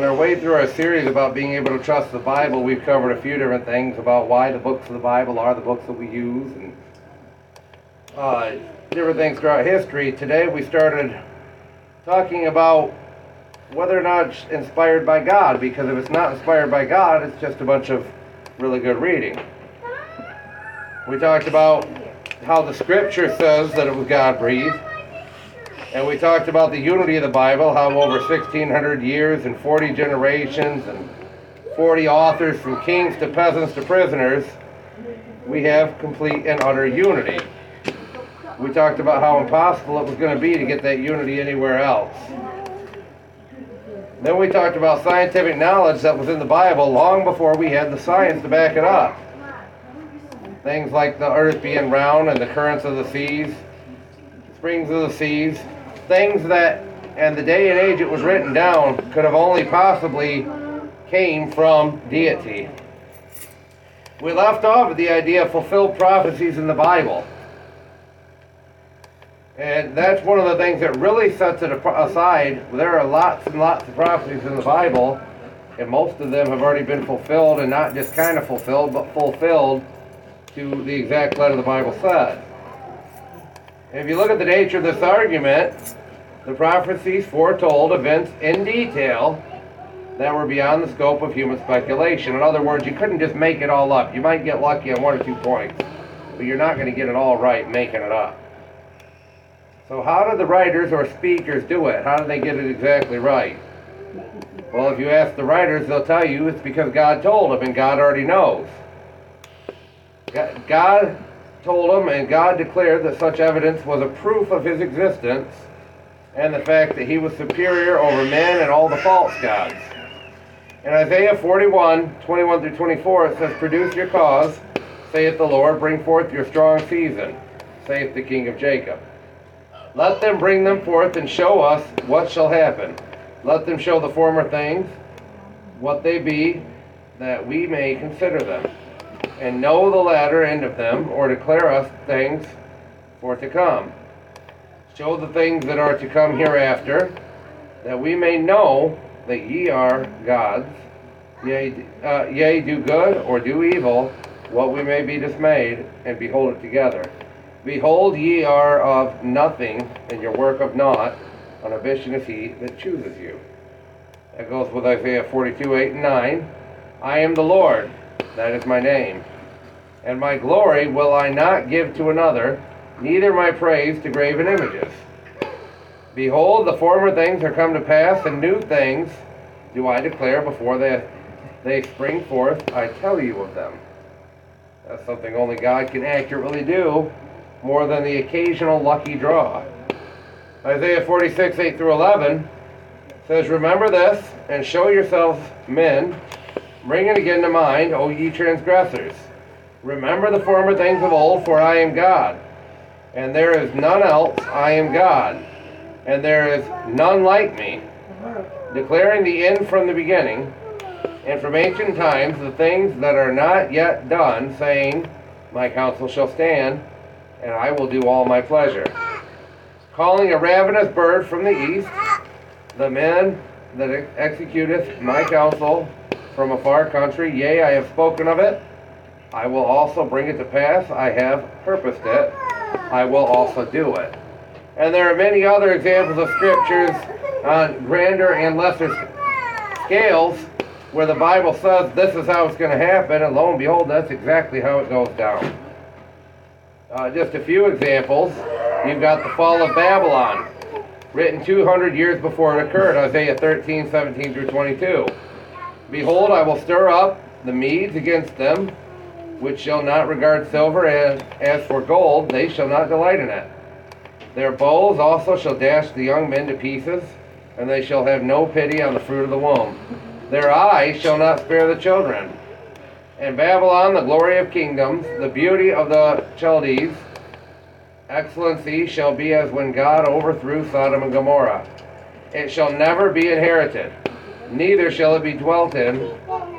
On our way through our series about being able to trust the Bible, we've covered a few different things about why the books of the Bible are the books that we use and uh, different things throughout history. Today we started talking about whether or not it's inspired by God, because if it's not inspired by God, it's just a bunch of really good reading. We talked about how the scripture says that it was God breathed. And we talked about the unity of the Bible, how over 1,600 years and 40 generations and 40 authors from kings to peasants to prisoners, we have complete and utter unity. We talked about how impossible it was going to be to get that unity anywhere else. Then we talked about scientific knowledge that was in the Bible long before we had the science to back it up. Things like the earth being round and the currents of the seas, springs of the seas, things that, and the day and age it was written down, could have only possibly came from deity. We left off with the idea of fulfilled prophecies in the Bible. And that's one of the things that really sets it aside. There are lots and lots of prophecies in the Bible, and most of them have already been fulfilled, and not just kind of fulfilled, but fulfilled to the exact letter the Bible said. If you look at the nature of this argument, the prophecies foretold events in detail that were beyond the scope of human speculation. In other words, you couldn't just make it all up. You might get lucky on one or two points, but you're not going to get it all right making it up. So how did the writers or speakers do it? How did they get it exactly right? Well, if you ask the writers, they'll tell you it's because God told them, and God already knows. God told them, and God declared that such evidence was a proof of his existence and the fact that he was superior over men and all the false gods. In Isaiah 41, 21 through 24, it says, Produce your cause, saith the Lord, bring forth your strong season, saith the King of Jacob. Let them bring them forth and show us what shall happen. Let them show the former things, what they be, that we may consider them, and know the latter end of them, or declare us things for to come. Show the things that are to come hereafter, that we may know that ye are gods. Yea, uh, yea, do good or do evil, what we may be dismayed, and behold it together. Behold, ye are of nothing, and your work of naught. An a vision is he that chooses you. That goes with Isaiah 42, 8 and 9. I am the Lord, that is my name. And my glory will I not give to another, neither my praise to graven images. Behold, the former things are come to pass, and new things do I declare before they, they spring forth. I tell you of them. That's something only God can accurately do more than the occasional lucky draw. Isaiah 46, 8 through 11 says, Remember this, and show yourselves men, bring it again to mind, O ye transgressors. Remember the former things of old, for I am God, and there is none else, I am God, and there is none like me, declaring the end from the beginning, and from ancient times the things that are not yet done, saying, My counsel shall stand, and I will do all my pleasure. Calling a ravenous bird from the east, the men that executeth my counsel from a far country, yea, I have spoken of it. I will also bring it to pass. I have purposed it. I will also do it. And there are many other examples of scriptures on grander and lesser scales where the Bible says this is how it's going to happen, and lo and behold, that's exactly how it goes down. Uh, just a few examples. You've got the fall of Babylon, written 200 years before it occurred, Isaiah 13, 17 through 22. Behold, I will stir up the Medes against them, which shall not regard silver, and as for gold, they shall not delight in it. Their bowls also shall dash the young men to pieces, and they shall have no pity on the fruit of the womb. Their eyes shall not spare the children, and Babylon, the glory of kingdoms, the beauty of the Chaldees, excellency shall be as when God overthrew Sodom and Gomorrah. It shall never be inherited, neither shall it be dwelt in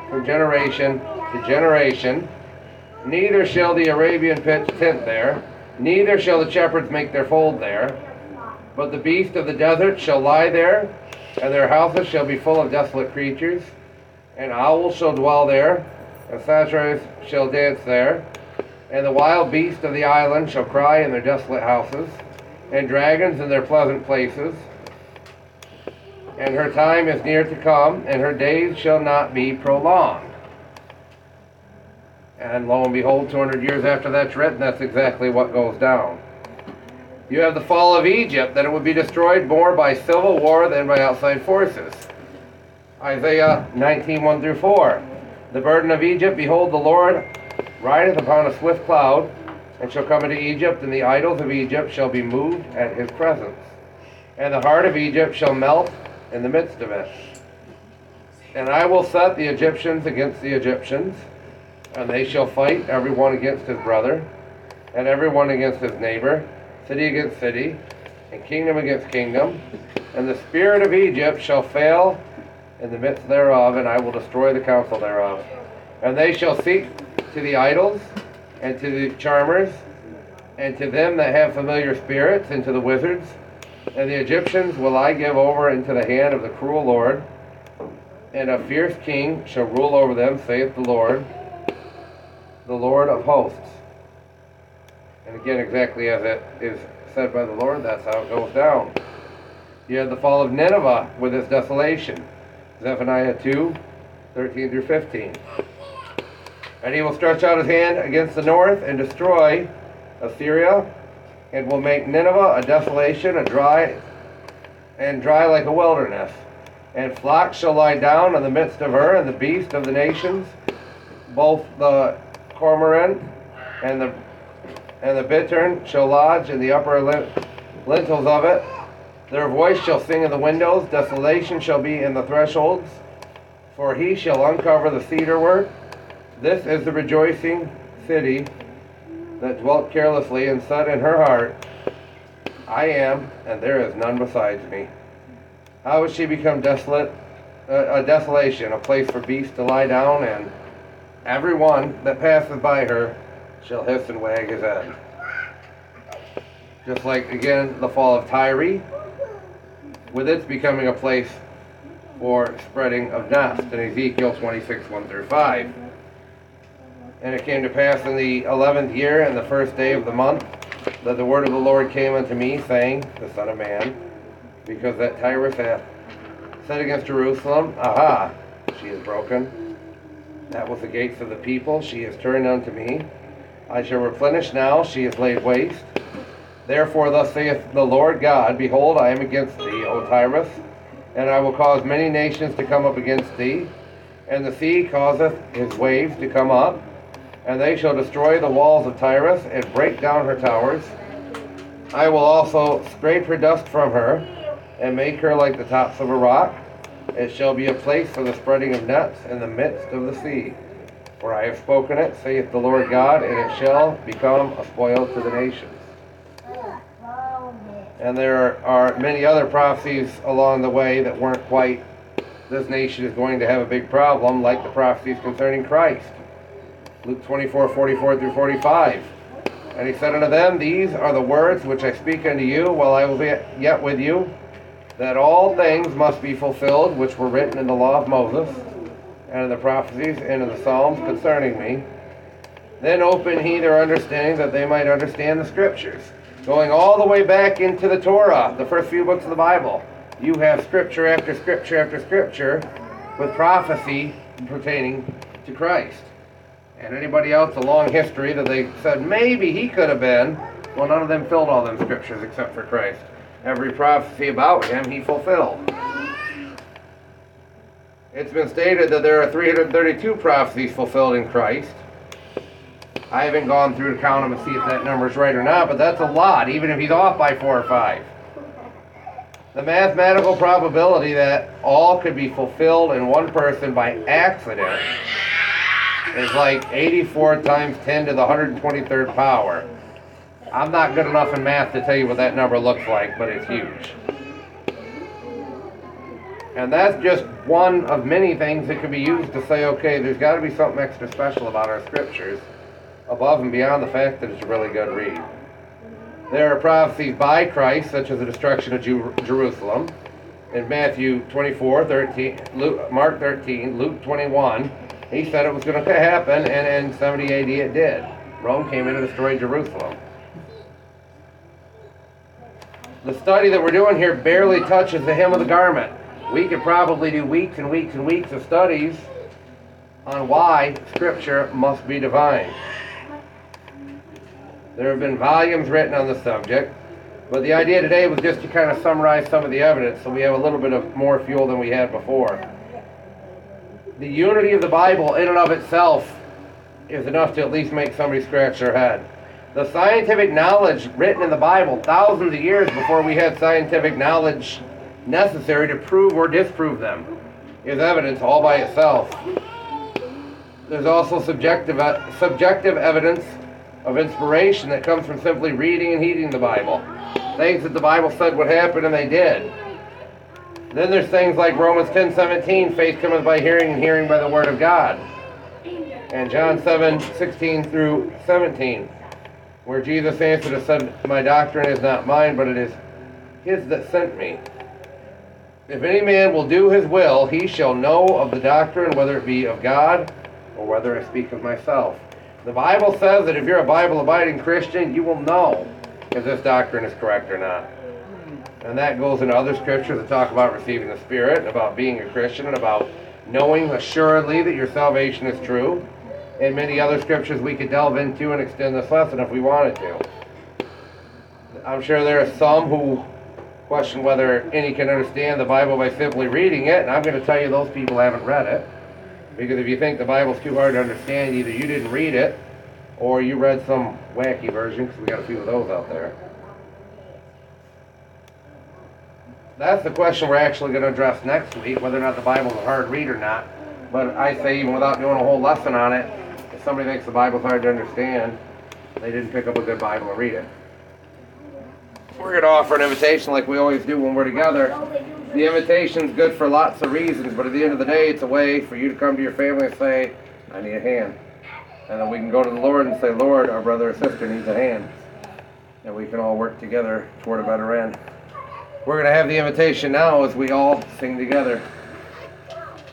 from generation to generation. Neither shall the Arabian pitch tent there, neither shall the shepherds make their fold there. But the beast of the desert shall lie there, and their houses shall be full of desolate creatures, and owls shall dwell there, and satyrs shall dance there, and the wild beasts of the island shall cry in their desolate houses, and dragons in their pleasant places. And her time is near to come, and her days shall not be prolonged. And lo and behold, 200 years after that's written, that's exactly what goes down. You have the fall of Egypt, that it would be destroyed more by civil war than by outside forces. Isaiah 19, 1 through 4. The burden of Egypt, behold, the Lord rideth upon a swift cloud, and shall come into Egypt, and the idols of Egypt shall be moved at his presence. And the heart of Egypt shall melt in the midst of it. And I will set the Egyptians against the Egyptians, and they shall fight every one against his brother, and every one against his neighbor, city against city, and kingdom against kingdom. And the spirit of Egypt shall fail in the midst thereof, and I will destroy the counsel thereof. And they shall seek to the idols, and to the charmers, and to them that have familiar spirits, and to the wizards. And the Egyptians will I give over into the hand of the cruel Lord, and a fierce king shall rule over them, saith the Lord, the Lord of hosts. And again, exactly as it is said by the Lord, that's how it goes down. You had the fall of Nineveh with its desolation. Zephaniah 2, 13 through 15. And he will stretch out his hand against the north and destroy Assyria, and will make Nineveh a desolation, a dry, and dry like a wilderness. And flocks shall lie down in the midst of her, and the beast of the nations, both the cormorant and the and the bittern shall lodge in the upper lintels of it. Their voice shall sing in the windows, desolation shall be in the thresholds, for he shall uncover the cedar work this is the rejoicing city that dwelt carelessly and said in her heart, I am, and there is none besides me. How would she become desolate, uh, a desolation, a place for beasts to lie down, and every one that passes by her shall hiss and wag his head. Just like, again, the fall of Tyre, with its becoming a place for spreading of nests in Ezekiel 26, 1 through 5. And it came to pass in the eleventh year and the first day of the month that the word of the Lord came unto me, saying, The Son of Man, because that Tyrus hath said against Jerusalem, Aha, she is broken. That was the gates of the people. She is turned unto me. I shall replenish now. She is laid waste. Therefore, thus saith the Lord God, Behold, I am against thee, O Tyrus, and I will cause many nations to come up against thee, and the sea causeth his waves to come up and they shall destroy the walls of Tyrus and break down her towers. I will also scrape her dust from her and make her like the tops of a rock. It shall be a place for the spreading of nets in the midst of the sea. For I have spoken it, saith the Lord God, and it shall become a spoil to the nations. And there are many other prophecies along the way that weren't quite, this nation is going to have a big problem, like the prophecies concerning Christ. Luke 24, 44 through 45. And he said unto them, These are the words which I speak unto you while I was yet with you, that all things must be fulfilled which were written in the law of Moses, and in the prophecies, and in the Psalms concerning me. Then opened he their understanding that they might understand the Scriptures. Going all the way back into the Torah, the first few books of the Bible, you have Scripture after Scripture after Scripture with prophecy pertaining to Christ and anybody else a long history that they said maybe he could have been, well, none of them filled all them scriptures except for Christ. Every prophecy about him he fulfilled. It's been stated that there are 332 prophecies fulfilled in Christ. I haven't gone through to count them and see if that number is right or not, but that's a lot, even if he's off by four or five. The mathematical probability that all could be fulfilled in one person by accident is like 84 times 10 to the 123rd power. I'm not good enough in math to tell you what that number looks like, but it's huge. And that's just one of many things that can be used to say, okay, there's got to be something extra special about our scriptures, above and beyond the fact that it's a really good read. There are prophecies by Christ, such as the destruction of Jerusalem, in Matthew 24, 13, Luke, Mark 13, Luke 21. He said it was going to happen, and in 70 AD it did. Rome came in and destroyed Jerusalem. The study that we're doing here barely touches the hem of the garment. We could probably do weeks and weeks and weeks of studies on why Scripture must be divine. There have been volumes written on the subject, but the idea today was just to kind of summarize some of the evidence so we have a little bit of more fuel than we had before. The unity of the Bible in and of itself is enough to at least make somebody scratch their head. The scientific knowledge written in the Bible thousands of years before we had scientific knowledge necessary to prove or disprove them is evidence all by itself. There's also subjective, uh, subjective evidence of inspiration that comes from simply reading and heeding the Bible. Things that the Bible said would happen and they did. Then there's things like Romans 10 17, faith cometh by hearing and hearing by the word of God. And John 7 16 through 17, where Jesus answered and said, My doctrine is not mine, but it is his that sent me. If any man will do his will, he shall know of the doctrine, whether it be of God or whether I speak of myself. The Bible says that if you're a Bible abiding Christian, you will know if this doctrine is correct or not. And that goes into other scriptures that talk about receiving the Spirit, about being a Christian, and about knowing assuredly that your salvation is true. And many other scriptures we could delve into and extend this lesson if we wanted to. I'm sure there are some who question whether any can understand the Bible by simply reading it, and I'm going to tell you those people haven't read it. Because if you think the Bible's too hard to understand, either you didn't read it or you read some wacky version, because we got a few of those out there. That's the question we're actually going to address next week, whether or not the Bible's a hard read or not. But I say, even without doing a whole lesson on it, somebody thinks the Bible's hard to understand, they didn't pick up a good Bible and read it. We're going to offer an invitation like we always do when we're together. The invitation's good for lots of reasons, but at the end of the day, it's a way for you to come to your family and say, I need a hand. And then we can go to the Lord and say, Lord, our brother or sister needs a hand. And we can all work together toward a better end. We're going to have the invitation now as we all sing together.